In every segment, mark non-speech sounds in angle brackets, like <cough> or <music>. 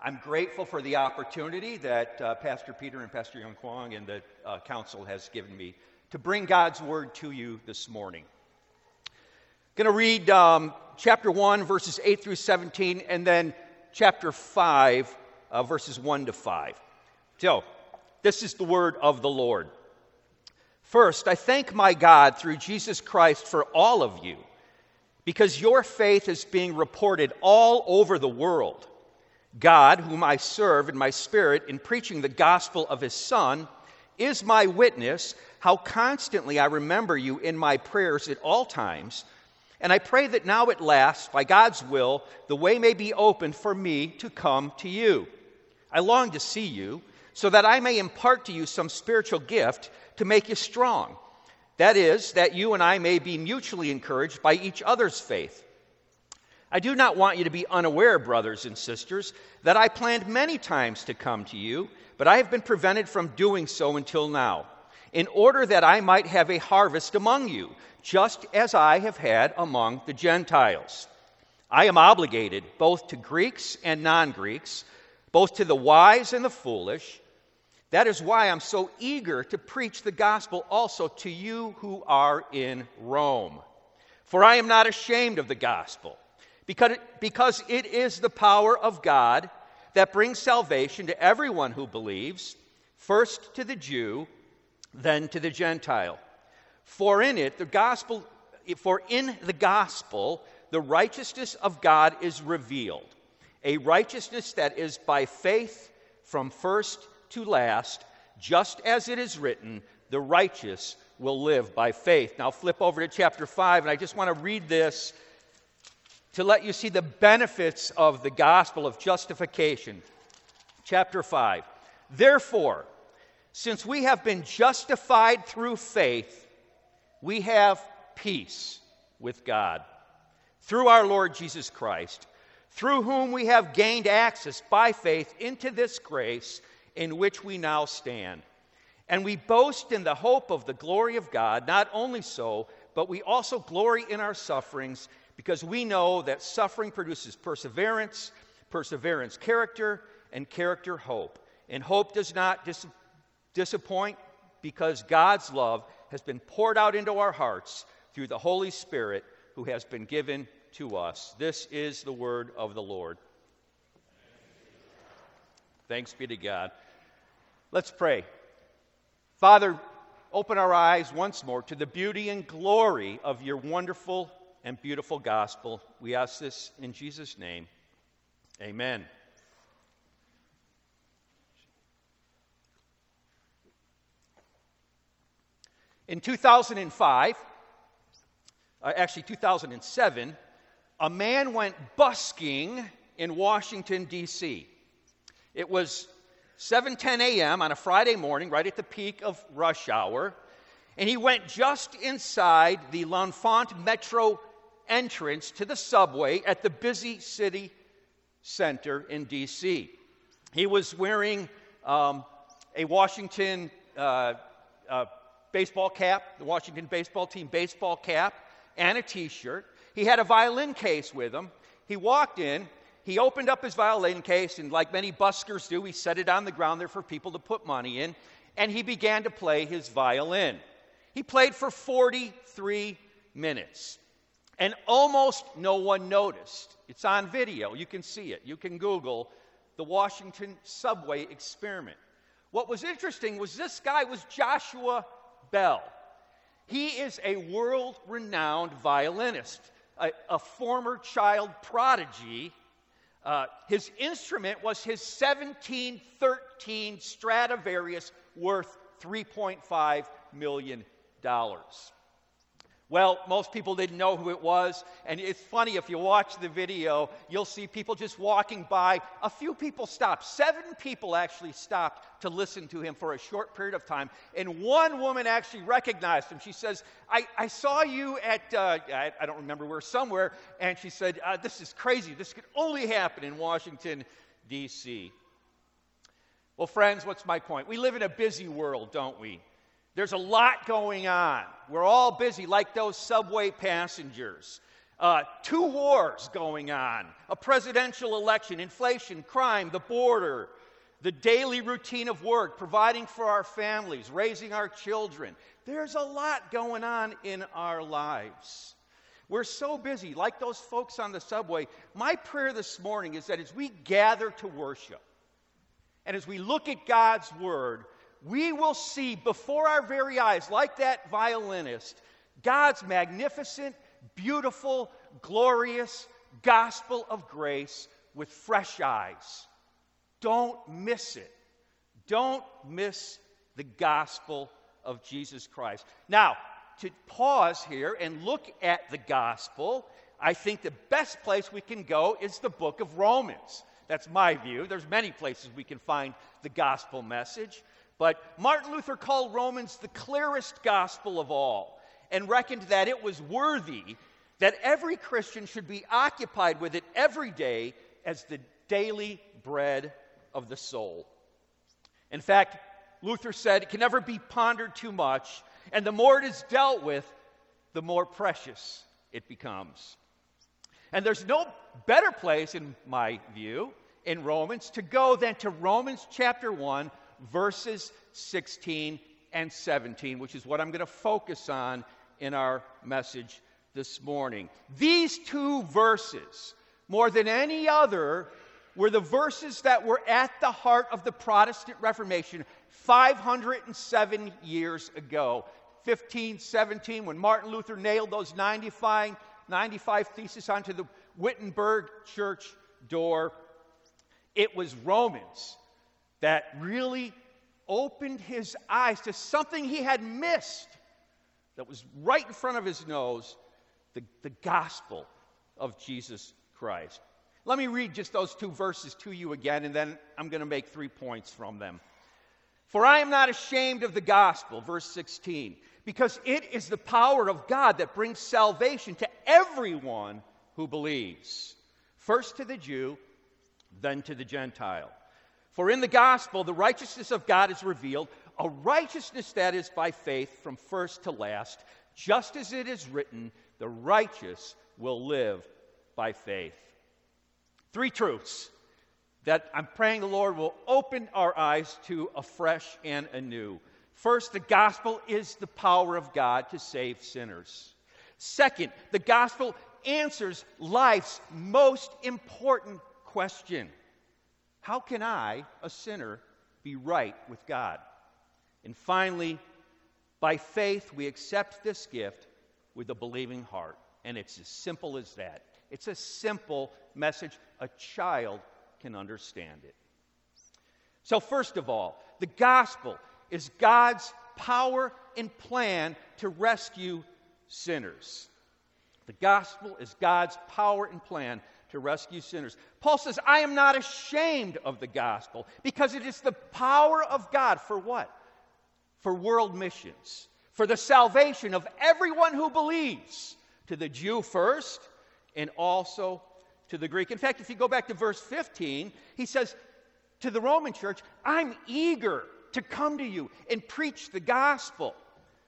I'm grateful for the opportunity that uh, Pastor Peter and Pastor Young Kwong and the uh, council has given me to bring God's word to you this morning. I'm Going to read um, chapter 1, verses 8 through 17, and then chapter 5, uh, verses 1 to 5. So, this is the word of the Lord. First, I thank my God through Jesus Christ for all of you, because your faith is being reported all over the world. God, whom I serve in my spirit in preaching the gospel of his Son, is my witness how constantly I remember you in my prayers at all times. And I pray that now at last, by God's will, the way may be opened for me to come to you. I long to see you, so that I may impart to you some spiritual gift to make you strong. That is, that you and I may be mutually encouraged by each other's faith. I do not want you to be unaware, brothers and sisters, that I planned many times to come to you, but I have been prevented from doing so until now, in order that I might have a harvest among you, just as I have had among the Gentiles. I am obligated both to Greeks and non Greeks, both to the wise and the foolish. That is why I'm so eager to preach the gospel also to you who are in Rome. For I am not ashamed of the gospel because it, because it is the power of God that brings salvation to everyone who believes, first to the Jew, then to the Gentile. For in it, the gospel, for in the gospel, the righteousness of God is revealed, a righteousness that is by faith from first to last, just as it is written, the righteous will live by faith. Now flip over to chapter 5, and I just want to read this to let you see the benefits of the gospel of justification. Chapter 5. Therefore, since we have been justified through faith, we have peace with God through our Lord Jesus Christ, through whom we have gained access by faith into this grace in which we now stand. And we boast in the hope of the glory of God, not only so, but we also glory in our sufferings because we know that suffering produces perseverance, perseverance, character, and character, hope. And hope does not dis- disappoint because God's love has been poured out into our hearts through the Holy Spirit who has been given to us. This is the word of the Lord. Thanks be to God. Let's pray. Father, open our eyes once more to the beauty and glory of your wonderful and beautiful gospel. We ask this in Jesus' name. Amen. In 2005, uh, actually 2007, a man went busking in Washington, D.C. It was 7:10 a.m. on a Friday morning, right at the peak of rush hour, and he went just inside the L'Enfant Metro entrance to the subway at the busy city center in D.C. He was wearing um, a Washington uh, uh, baseball cap, the Washington baseball team baseball cap, and a t shirt. He had a violin case with him. He walked in, he opened up his violin case, and like many buskers do, he set it on the ground there for people to put money in, and he began to play his violin. He played for 43 minutes. And almost no one noticed. It's on video. You can see it. You can Google the Washington subway experiment. What was interesting was this guy was Joshua Bell. He is a world renowned violinist, a, a, former child prodigy. Uh, his instrument was his 1713 Stradivarius worth $3.5 million. Well, most people didn't know who it was. And it's funny, if you watch the video, you'll see people just walking by. A few people stopped. Seven people actually stopped to listen to him for a short period of time. And one woman actually recognized him. She says, I, I saw you at, uh, I, I, don't remember where, somewhere. And she said, uh, This is crazy. This could only happen in Washington, D.C. Well, friends, what's my point? We live in a busy world, don't we? There's a lot going on. We're all busy, like those subway passengers. Uh, two wars going on, a presidential election, inflation, crime, the border, the daily routine of work, providing for our families, raising our children. There's a lot going on in our lives. We're so busy, like those folks on the subway. My prayer this morning is that as we gather to worship and as we look at God's Word, we will see before our very eyes, like that violinist, God's magnificent, beautiful, glorious gospel of grace with fresh eyes. Don't miss it. Don't miss the gospel of Jesus Christ. Now, to pause here and look at the gospel, I think the best place we can go is the book of Romans. That's my view. There's many places we can find the gospel message. But Martin Luther called Romans the clearest gospel of all and reckoned that it was worthy that every Christian should be occupied with it every day as the daily bread of the soul. In fact, Luther said it can never be pondered too much, and the more it is dealt with, the more precious it becomes. And there's no better place, in my view, in Romans to go than to Romans chapter 1, verses 16 and 17, which is what I'm going to focus on in our message this morning. These two verses, more than any other, were the verses that were at the heart of the Protestant Reformation 507 years ago. 1517, when Martin Luther nailed those 95, 95 theses onto the Wittenberg church door, it was Romans that really opened his eyes to something he had missed that was right in front of his nose the, the gospel of Jesus Christ. Let me read just those two verses to you again, and then I'm going to make three points from them. For I am not ashamed of the gospel, verse 16, because it is the power of God that brings salvation to everyone who believes, first to the Jew, then to the Gentile. For in the gospel, the righteousness of God is revealed, a righteousness that is by faith from first to last, just as it is written, the righteous will live by faith. Three truths that I'm praying the Lord will open our eyes to afresh and anew. First, the gospel is the power of God to save sinners. Second, the gospel answers life's most important question How can I, a sinner, be right with God? And finally, by faith, we accept this gift with a believing heart. And it's as simple as that. It's a simple message. A child can understand it. So, first of all, the gospel is God's power and plan to rescue sinners. The gospel is God's power and plan to rescue sinners. Paul says, I am not ashamed of the gospel because it is the power of God for what? For world missions, for the salvation of everyone who believes, to the Jew first and also to the Greek. In fact, if you go back to verse 15, he says to the Roman church, I'm eager to come to you and preach the gospel.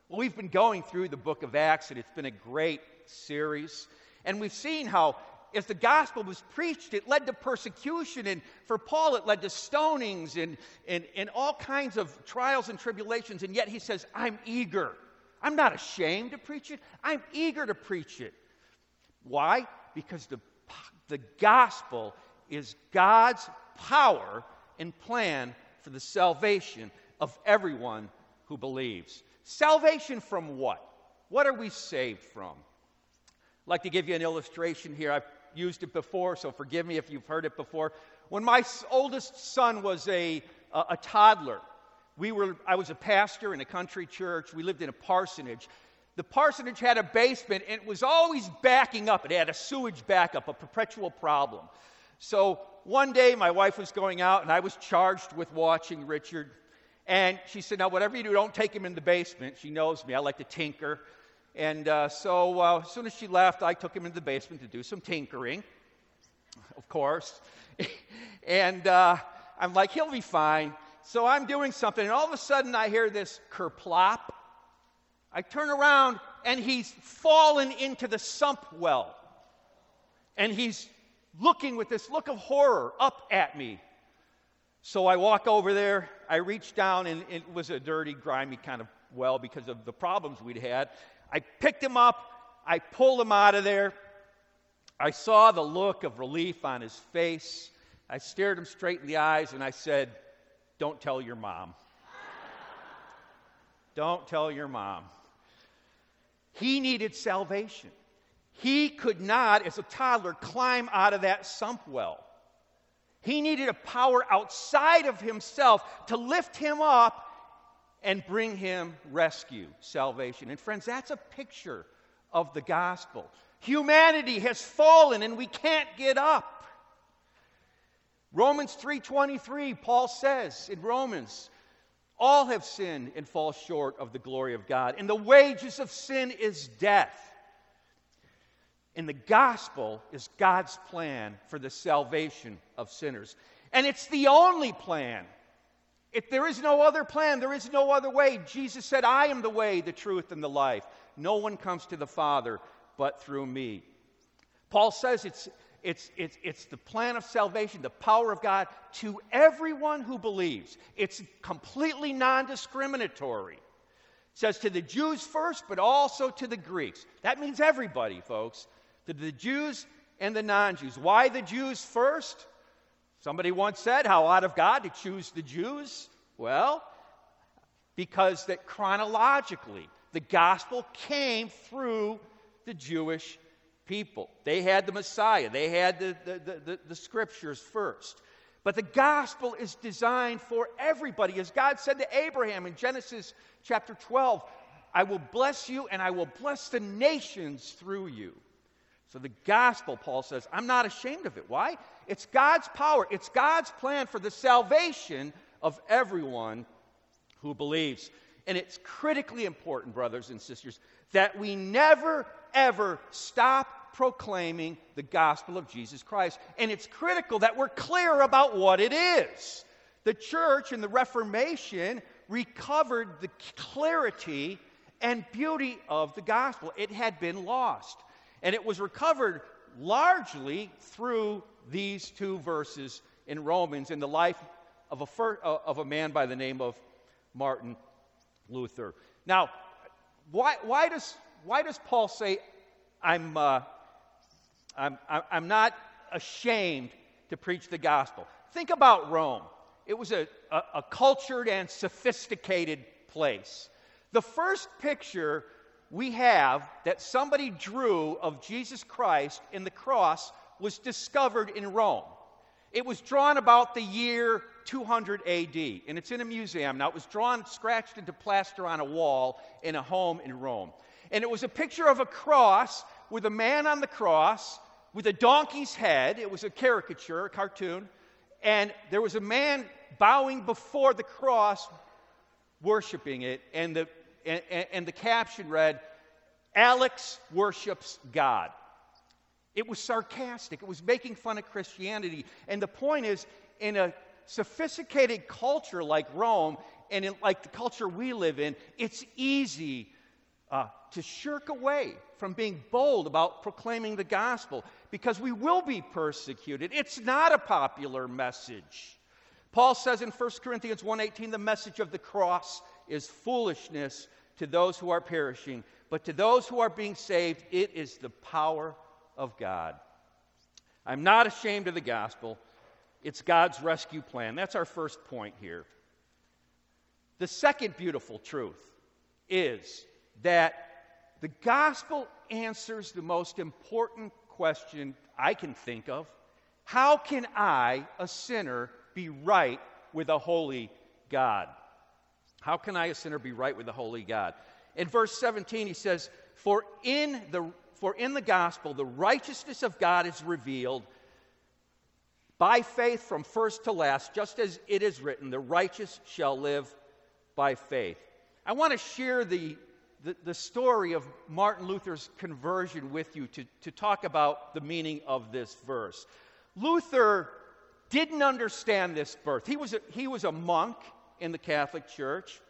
Well, we've been going through the book of Acts, and it's been a great series. And we've seen how, as the gospel was preached, it led to persecution. And for Paul, it led to stonings and, and, and all kinds of trials and tribulations. And yet he says, I'm eager. I'm not ashamed to preach it. I'm eager to preach it. Why? Because the, the gospel is God's power and plan for the salvation of everyone who believes. Salvation from what? What are we saved from? I'd like to give you an illustration here. I've used it before, so forgive me if you've heard it before. When my oldest son was a, a, a toddler, we were, I was a pastor in a country church. We lived in a parsonage. The parsonage had a basement and it was always backing up. It had a sewage backup, a perpetual problem. So one day my wife was going out and I was charged with watching Richard. And she said, Now, whatever you do, don't take him in the basement. She knows me. I like to tinker. And uh, so uh, as soon as she left, I took him into the basement to do some tinkering, of course. <laughs> and uh, I'm like, he'll be fine. So I'm doing something, and all of a sudden I hear this kerplop. I turn around, and he's fallen into the sump well. And he's looking with this look of horror up at me. So I walk over there, I reach down, and it was a dirty, grimy kind of well because of the problems we'd had. I picked him up, I pulled him out of there. I saw the look of relief on his face. I stared him straight in the eyes and I said, Don't tell your mom. <laughs> Don't tell your mom. He needed salvation. He could not, as a toddler, climb out of that sump well. He needed a power outside of himself to lift him up and bring him rescue, salvation. And friends, that's a picture of the gospel. Humanity has fallen and we can't get up. Romans 3:23 Paul says in Romans all have sinned and fall short of the glory of God and the wages of sin is death. And the gospel is God's plan for the salvation of sinners. And it's the only plan. If there is no other plan, there is no other way. Jesus said, I am the way, the truth, and the life. No one comes to the Father but through me. Paul says it's, it's, it's, it's the plan of salvation, the power of God to everyone who believes. It's completely non discriminatory. It says to the Jews first, but also to the Greeks. That means everybody, folks to the Jews and the non Jews. Why the Jews first? Somebody once said, How out of God to choose the Jews? Well, because that chronologically, the gospel came through the Jewish people. They had the Messiah, they had the, the, the, the, scriptures first. But the gospel is designed for everybody. As God said to Abraham in Genesis chapter 12, I will bless you and I will bless the nations through you. So the gospel, Paul says, I'm not ashamed of it. Why? It's God's power, it's God's plan for the salvation of everyone who believes. And it's critically important, brothers and sisters, that we never, ever stop proclaiming the gospel of Jesus Christ. And it's critical that we're clear about what it is. The church and the Reformation recovered the clarity and beauty of the gospel, it had been lost. And it was recovered largely through these two verses in Romans in the life of a, fir- uh, of a man by the name of Martin Luther. Now, why, why, does, why does Paul say, I'm, uh, I'm, I'm not ashamed to preach the gospel? Think about Rome. It was a, a, a cultured and sophisticated place. The first picture we have that somebody drew of Jesus Christ in the cross was discovered in Rome. It was drawn about the year 200 AD, and it's in a museum. Now, it was drawn, scratched into plaster on a wall in a home in Rome. And it was a picture of a cross with a man on the cross with a donkey's head. It was a caricature, a cartoon. And there was a man bowing before the cross, worshiping it. And the and, and the caption read, Alex worships God. It was sarcastic, it was making fun of Christianity. And the point is, in a sophisticated culture like Rome, and in, like the culture we live in, it's easy uh, to shirk away from being bold about proclaiming the gospel because we will be persecuted. It's not a popular message. Paul says in 1 Corinthians 1:18 the message of the cross is foolishness to those who are perishing, but to those who are being saved, it is the power of God. I'm not ashamed of the gospel. It's God's rescue plan. That's our first point here. The second beautiful truth is that the gospel answers the most important question I can think of How can I, a sinner, be right with a holy God? How can I, a sinner, be right with the holy God? In verse 17, he says, For in the, for in the gospel, the righteousness of God is revealed by faith from first to last, just as it is written, the righteous shall live by faith. I want to share the, the, the, story of Martin Luther's conversion with you to, to talk about the meaning of this verse. Luther didn't understand this birth. He was a, he was a monk in the Catholic Church.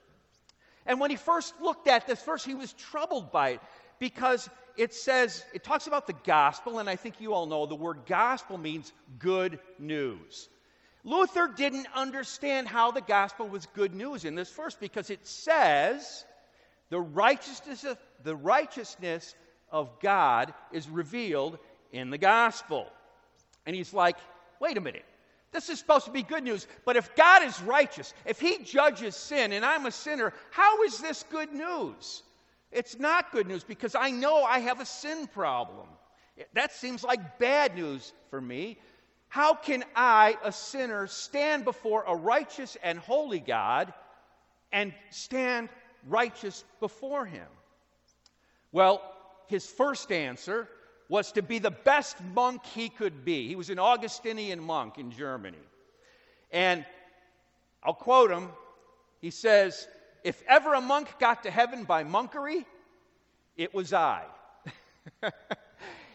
And when he first looked at this verse, he was troubled by it because it says, it talks about the gospel, and I think you all know the word gospel means good news. Luther didn't understand how the gospel was good news in this verse because it says the righteousness of, the righteousness of God is revealed in the gospel. And he's like, wait a minute. This is supposed to be good news, but if God is righteous, if He judges sin and I'm a sinner, how is this good news? It's not good news because I know I have a sin problem. That seems like bad news for me. How can I, a sinner, stand before a righteous and holy God and stand righteous before Him? Well, his first answer was to be the best monk he could be. He was an Augustinian monk in Germany. And I'll quote him. He says, If ever a monk got to heaven by monkery, it was I. <laughs>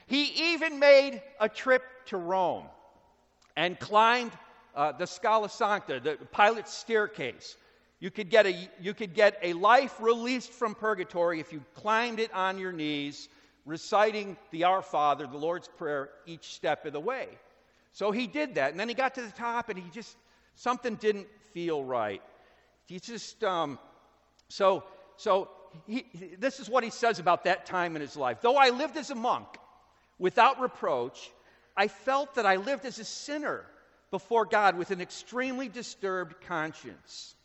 he even made a trip to Rome and climbed uh, the Scala Sancta, the Pilate's staircase. You could, get a, you could get a life released from purgatory if you climbed it on your knees reciting the Our Father, the Lord's Prayer, each step of the way. So he did that. And then he got to the top and he just, something didn't feel right. He just, um, so, so he, this is what he says about that time in his life. Though I lived as a monk without reproach, I felt that I lived as a sinner before God with an extremely disturbed conscience.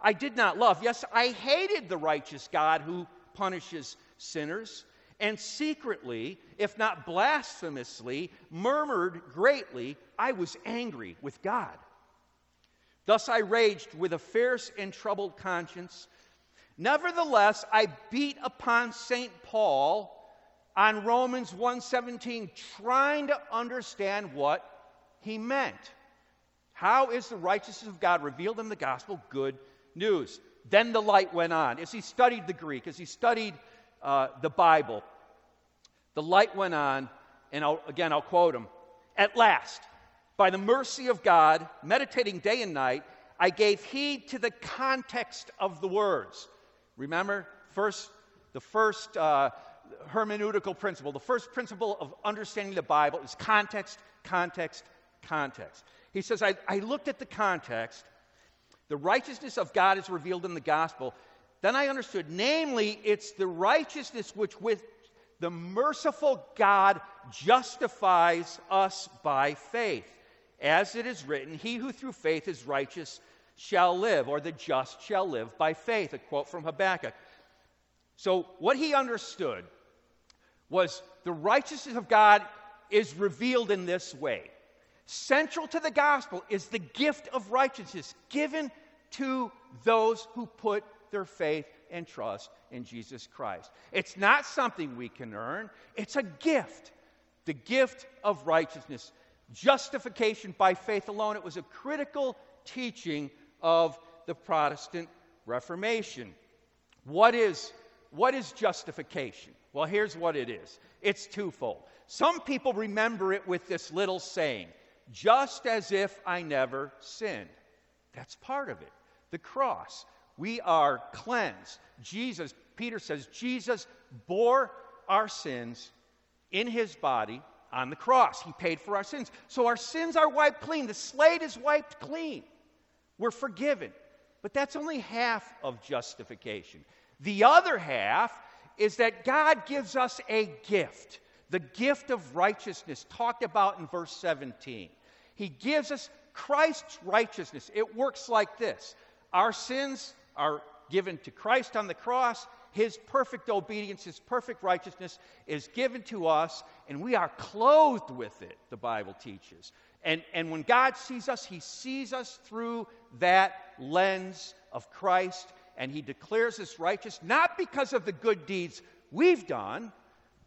I did not love, yes, I hated the righteous God who punishes sinners and secretly, if not blasphemously, murmured greatly, I was angry with God. Thus I raged with a fierce and troubled conscience. Nevertheless, I beat upon St. Paul on Romans 1:17 trying to understand what he meant. How is the righteousness of God revealed in the gospel good news? Then the light went on. As he studied the Greek, as he studied uh, the Bible. The light went on, and I'll, again, I'll quote him. At last, by the mercy of God, meditating day and night, I gave heed to the context of the words. Remember, first, the first uh, hermeneutical principle, the first principle of understanding the Bible is context, context, context. He says, I, I looked at the context. The righteousness of God is revealed in the gospel. Then I understood, namely, it's the righteousness which with the merciful God justifies us by faith. As it is written, He who through faith is righteous shall live, or the just shall live by faith. A quote from Habakkuk. So, what he understood was the righteousness of God is revealed in this way. Central to the gospel is the gift of righteousness given to those who put their faith and trust in Jesus Christ. It's not something we can earn, it's a gift. The gift of righteousness. Justification by faith alone. It was a critical teaching of the Protestant Reformation. What is, what is justification? Well, here's what it is it's twofold. Some people remember it with this little saying, just as if I never sinned. That's part of it. The cross. We are cleansed. Jesus, Peter says, Jesus bore our sins in his body on the cross. He paid for our sins. So our sins are wiped clean. The slate is wiped clean. We're forgiven. But that's only half of justification. The other half is that God gives us a gift, the gift of righteousness, talked about in verse 17. He gives us Christ's righteousness. It works like this Our sins are given to Christ on the cross. His perfect obedience, His perfect righteousness is given to us, and we are clothed with it, the Bible teaches. And, and when God sees us, He sees us through that lens of Christ, and He declares us righteous, not because of the good deeds we've done,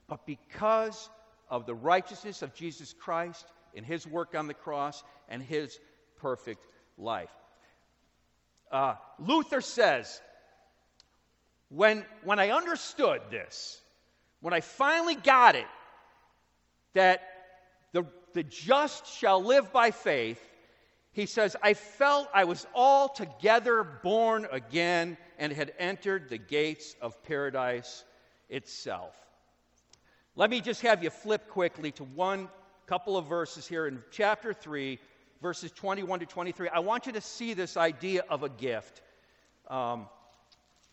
but because of the righteousness of Jesus Christ in His work on the cross and His perfect life. Uh, Luther says, when, when I understood this, when I finally got it, that the, the just shall live by faith, he says, I felt I was altogether born again and had entered the gates of paradise itself. Let me just have you flip quickly to one couple of verses here in chapter 3, verses 21 to 23. I want you to see this idea of a gift. Um,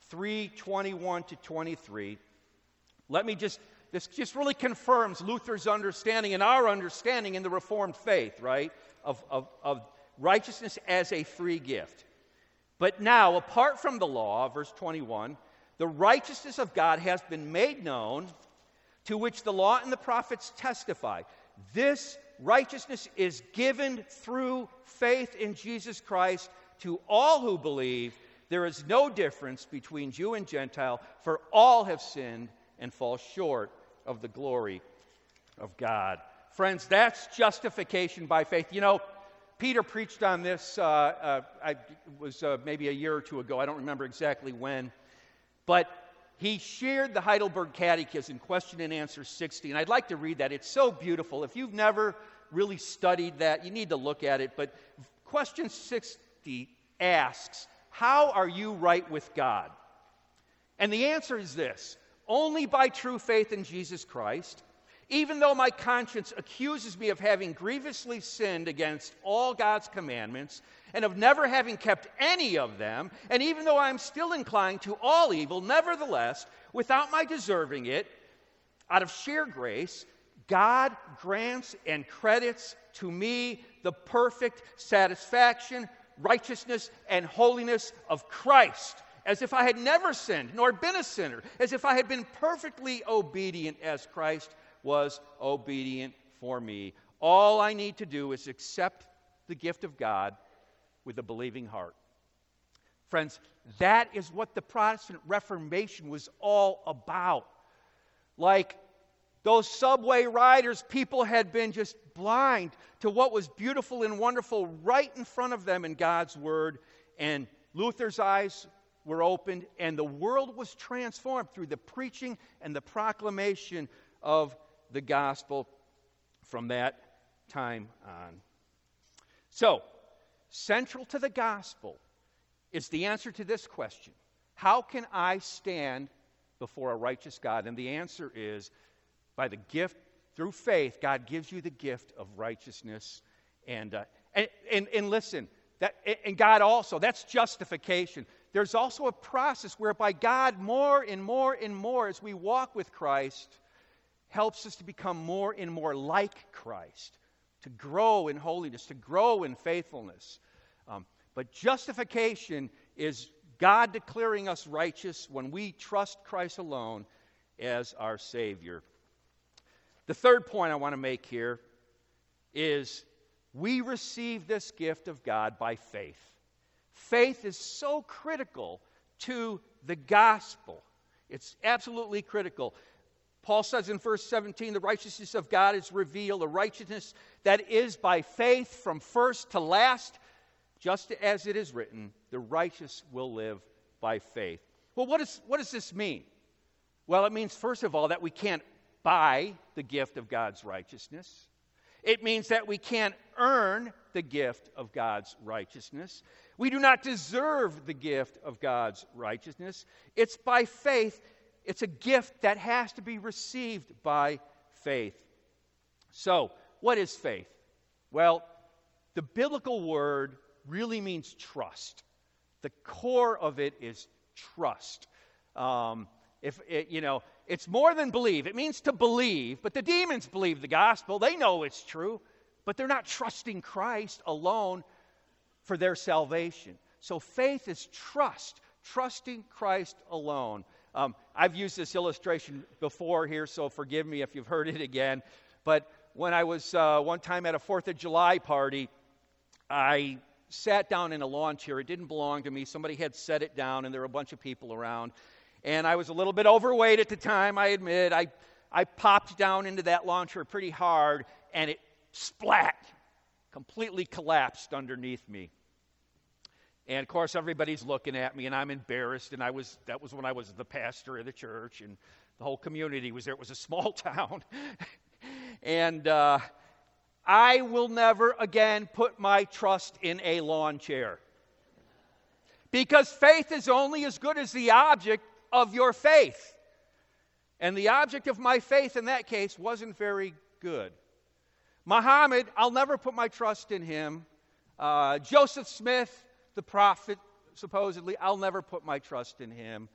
3 21 to 23. Let me just, this just really confirms Luther's understanding and our understanding in the Reformed faith, right? Of, of, of righteousness as a free gift. But now, apart from the law, verse 21, the righteousness of God has been made known, to which the law and the prophets testify. This righteousness is given through faith in Jesus Christ to all who believe. There is no difference between Jew and Gentile, for all have sinned and fall short of the glory of God. Friends, that's justification by faith. You know, Peter preached on this, uh, uh, I, was uh, maybe a year or two ago. I don't remember exactly when. But he shared the Heidelberg Catechism, question and answer 60. And I'd like to read that. It's so beautiful. If you've never really studied that, you need to look at it. But question 60 asks, How are you right with God? And the answer is this only by true faith in Jesus Christ even though my conscience accuses me of having grievously sinned against all God's commandments and of never having kept any of them, and even though I am still inclined to all evil, nevertheless, without my deserving it, out of sheer grace, God grants and credits to me the perfect satisfaction, righteousness, and holiness of Christ, as if I had never sinned nor been a sinner, as if I had been perfectly obedient as Christ was obedient for me. All I need to do is accept the gift of God with a believing heart. Friends, that is what the Protestant Reformation was all about. Like those subway riders, people had been just blind to what was beautiful and wonderful right in front of them in God's Word. And Luther's eyes were opened, and the world was transformed through the preaching and the proclamation of the gospel from that time on. So, central to the gospel is the answer to this question How can I stand before a righteous God? And the answer is by the gift, through faith, God gives you the gift of righteousness. And, uh, and, and, and listen, that, and God also, that's justification. There's also a process whereby God, more and more and more, as we walk with Christ, helps us to become more and more like Christ, to grow in holiness, to grow in faithfulness. Um, but justification is God declaring us righteous when we trust Christ alone as our Savior. The third point I want to make here is we receive this gift of God by faith. Faith is so critical to the gospel. It's absolutely critical. Paul says in verse 17, the righteousness of God is revealed, a righteousness that is by faith from first to last, just as it is written, the righteous will live by faith. Well, what, is, what does this mean? Well, it means, first of all, that we can't buy the gift of God's righteousness. It means that we can't earn the gift of God's righteousness. We do not deserve the gift of God's righteousness. It's by faith it's a gift that has to be received by faith. So, what is faith? Well, the biblical word really means trust. The core of it is trust. Um, if it, you know, it's more than believe. It means to believe, but the demons believe the gospel. They know it's true, but they're not trusting Christ alone for their salvation. So faith is trust, trusting Christ alone. Um, I've used this illustration before here, so forgive me if you've heard it again. But when I was uh, one time at a Fourth of July party, I sat down in a lawn chair. It didn't belong to me. Somebody had set it down, and there were a bunch of people around. And I was a little bit overweight at the time, I admit. I, I popped down into that lawn chair pretty hard, and it splat, completely collapsed underneath me. And of course, everybody's looking at me, and I'm embarrassed. And I was that was when I was the pastor of the church, and the whole community was there. It was a small <laughs> town, and uh, I will never again put my trust in a lawn chair because faith is only as good as the object of your faith. And the object of my faith in that case wasn't very good. Muhammad, I'll never put my trust in him. Uh, Joseph Smith, the prophet, supposedly, I'll never put my trust in him.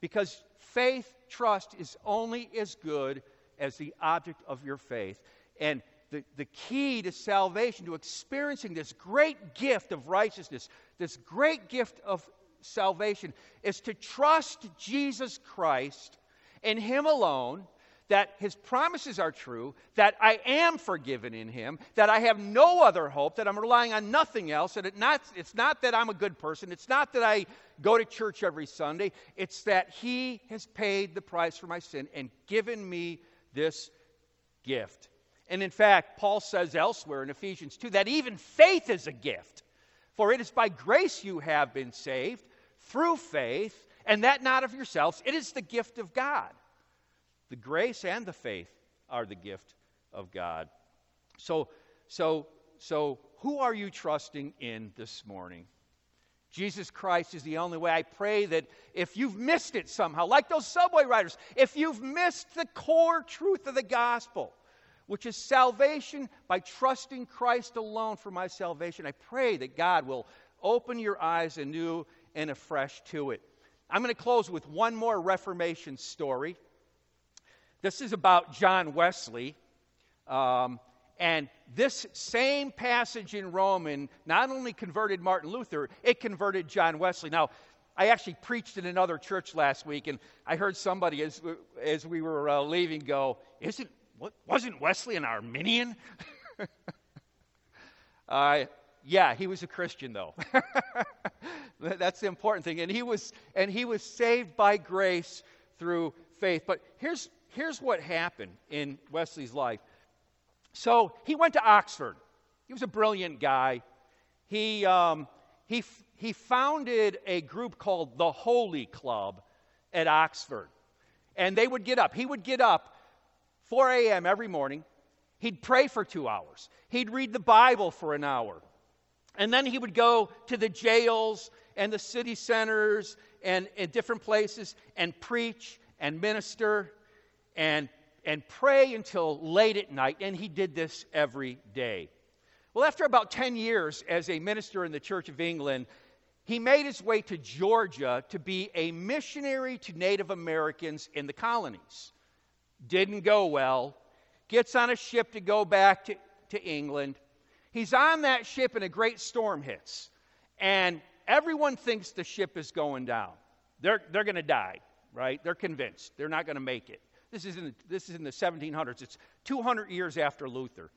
Because faith, trust is only as good as the object of your faith. And the, the key to salvation, to experiencing this great gift of righteousness, this great gift of salvation, is to trust Jesus Christ and Him alone, that His promises are true, that I am forgiven in Him, that I have no other hope, that I'm relying on nothing else, and it not, it's not that I'm a good person, it's not that I go to church every Sunday, it's that He has paid the price for my sin and given me this gift. And in fact, Paul says elsewhere in Ephesians 2 that even faith is a gift. For it is by grace you have been saved through faith, and that not of yourselves. It is the gift of God. The grace and the faith are the gift of God. So, so, so who are you trusting in this morning? Jesus Christ is the only way. I pray that if you've missed it somehow, like those subway riders, if you've missed the core truth of the gospel, which is salvation by trusting Christ alone for my salvation, I pray that God will open your eyes anew and afresh to it. I'm going to close with one more Reformation story. This is about John Wesley. Um, and this same passage in Roman not only converted Martin Luther, it converted John Wesley. Now, I actually preached in another church last week, and I heard somebody as, as we were uh, leaving go, Isn't, wasn't Wesley an Arminian? <laughs> uh, yeah, he was a Christian, though. <laughs> That's the important thing. And he was, and he was saved by grace through faith. But here's, here's what happened in Wesley's life. So he went to Oxford. He was a brilliant guy. He, um, he, he founded a group called the Holy Club at Oxford. And they would get up. He would get up 4 a.m. every morning. He'd pray for two hours. He'd read the Bible for an hour. And then he would go to the jails and the city centers and, and different places and preach and minister and and pray until late at night, and he did this every day. Well, after about 10 years as a minister in the Church of England, he made his way to Georgia to be a missionary to Native Americans in the colonies. Didn't go well. Gets on a ship to go back to, to England. He's on that ship, and a great storm hits. And everyone thinks the ship is going down. They're, they're going to die, right? They're convinced they're not going to make it. This is, in the, this is in the 1700s. It's 200 years after Luther.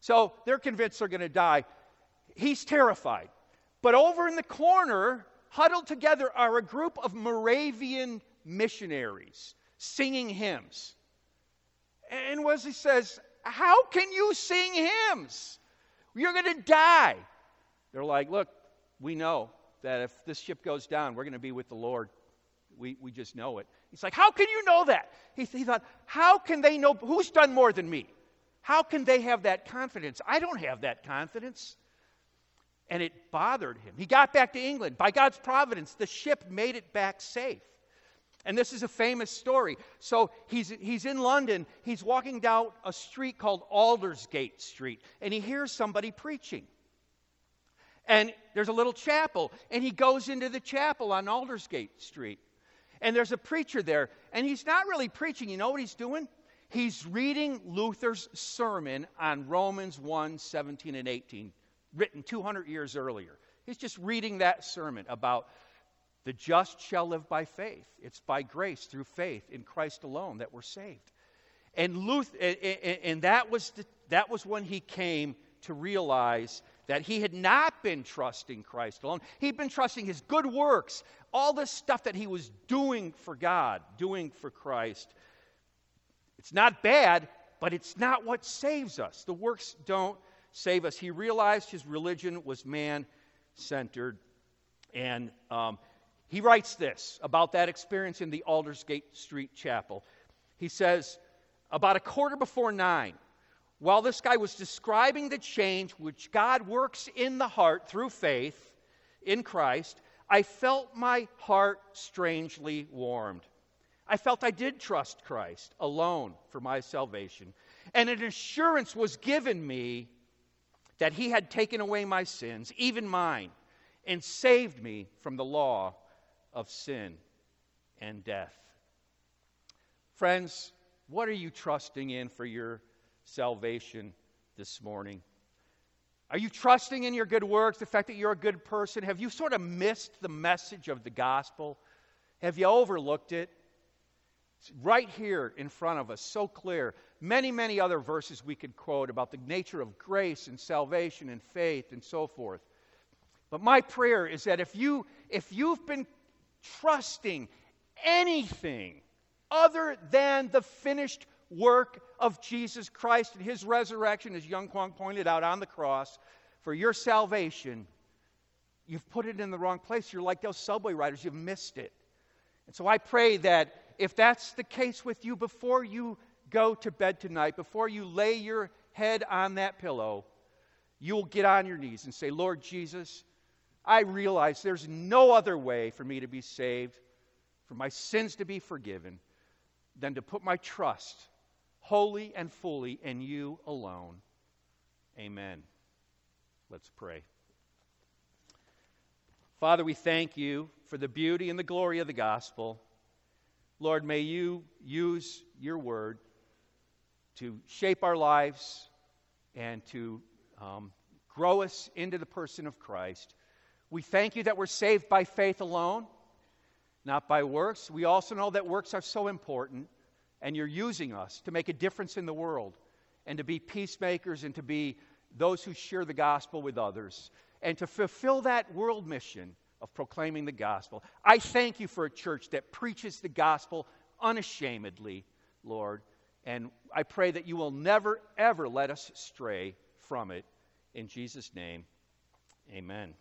So they're convinced they're going to die. He's terrified. But over in the corner, huddled together, are a group of Moravian missionaries singing hymns. And Wesley says, How can you sing hymns? You're going to die. They're like, Look, we know that if this ship goes down, we're going to be with the Lord. We, we just know it. He's like, How can you know that? He, he thought, How can they know who's done more than me? How can they have that confidence? I don't have that confidence. And it bothered him. He got back to England. By God's providence, the ship made it back safe. And this is a famous story. So he's, he's in London. He's walking down a street called Aldersgate Street, and he hears somebody preaching. And there's a little chapel, and he goes into the chapel on Aldersgate Street and there's a preacher there, and he's not really preaching. You know what he's doing? He's reading Luther's sermon on Romans 1 17 and 18, written 200 years earlier. He's just reading that sermon about the just shall live by faith. It's by grace through faith in Christ alone that we're saved. And, Luther, and that, was the, that was when he came to realize that he had not been trusting Christ alone. He'd been trusting his good works, all this stuff that he was doing for God, doing for Christ. It's not bad, but it's not what saves us. The works don't save us. He realized his religion was man centered. And um, he writes this about that experience in the Aldersgate Street Chapel. He says, About a quarter before nine, while this guy was describing the change which God works in the heart through faith in Christ, I felt my heart strangely warmed. I felt I did trust Christ alone for my salvation. And an assurance was given me that He had taken away my sins, even mine, and saved me from the law of sin and death. Friends, what are you trusting in for your salvation this morning? Are you trusting in your good works, the fact that you're a good person? Have you sort of missed the message of the gospel? Have you overlooked it? It's right here in front of us, so clear. Many, many other verses we could quote about the nature of grace and salvation and faith and so forth. But my prayer is that if you if you've been trusting anything other than the finished work of Jesus Christ and his resurrection, as Young Kwong pointed out on the cross, for your salvation, you've put it in the wrong place. You're like those subway riders, you've missed it. And so I pray that if that's the case with you, before you go to bed tonight, before you lay your head on that pillow, you'll get on your knees and say, Lord Jesus, I realize there's no other way for me to be saved, for my sins to be forgiven, than to put my trust wholly and fully in you alone. Amen. Let's pray. Father, we thank you for the beauty and the glory of the gospel. Lord, may you use your word to shape our lives and to um, grow us into the person of Christ. We thank you that we're saved by faith alone, not by works. We also know that works are so important and you're using us to make a difference in the world and to be peacemakers and to be those who share the gospel with others and to fulfill that world mission of proclaiming the gospel. I thank you for a church that preaches the gospel unashamedly, Lord, and I pray that you will never, ever let us stray from it. In Jesus' name, amen.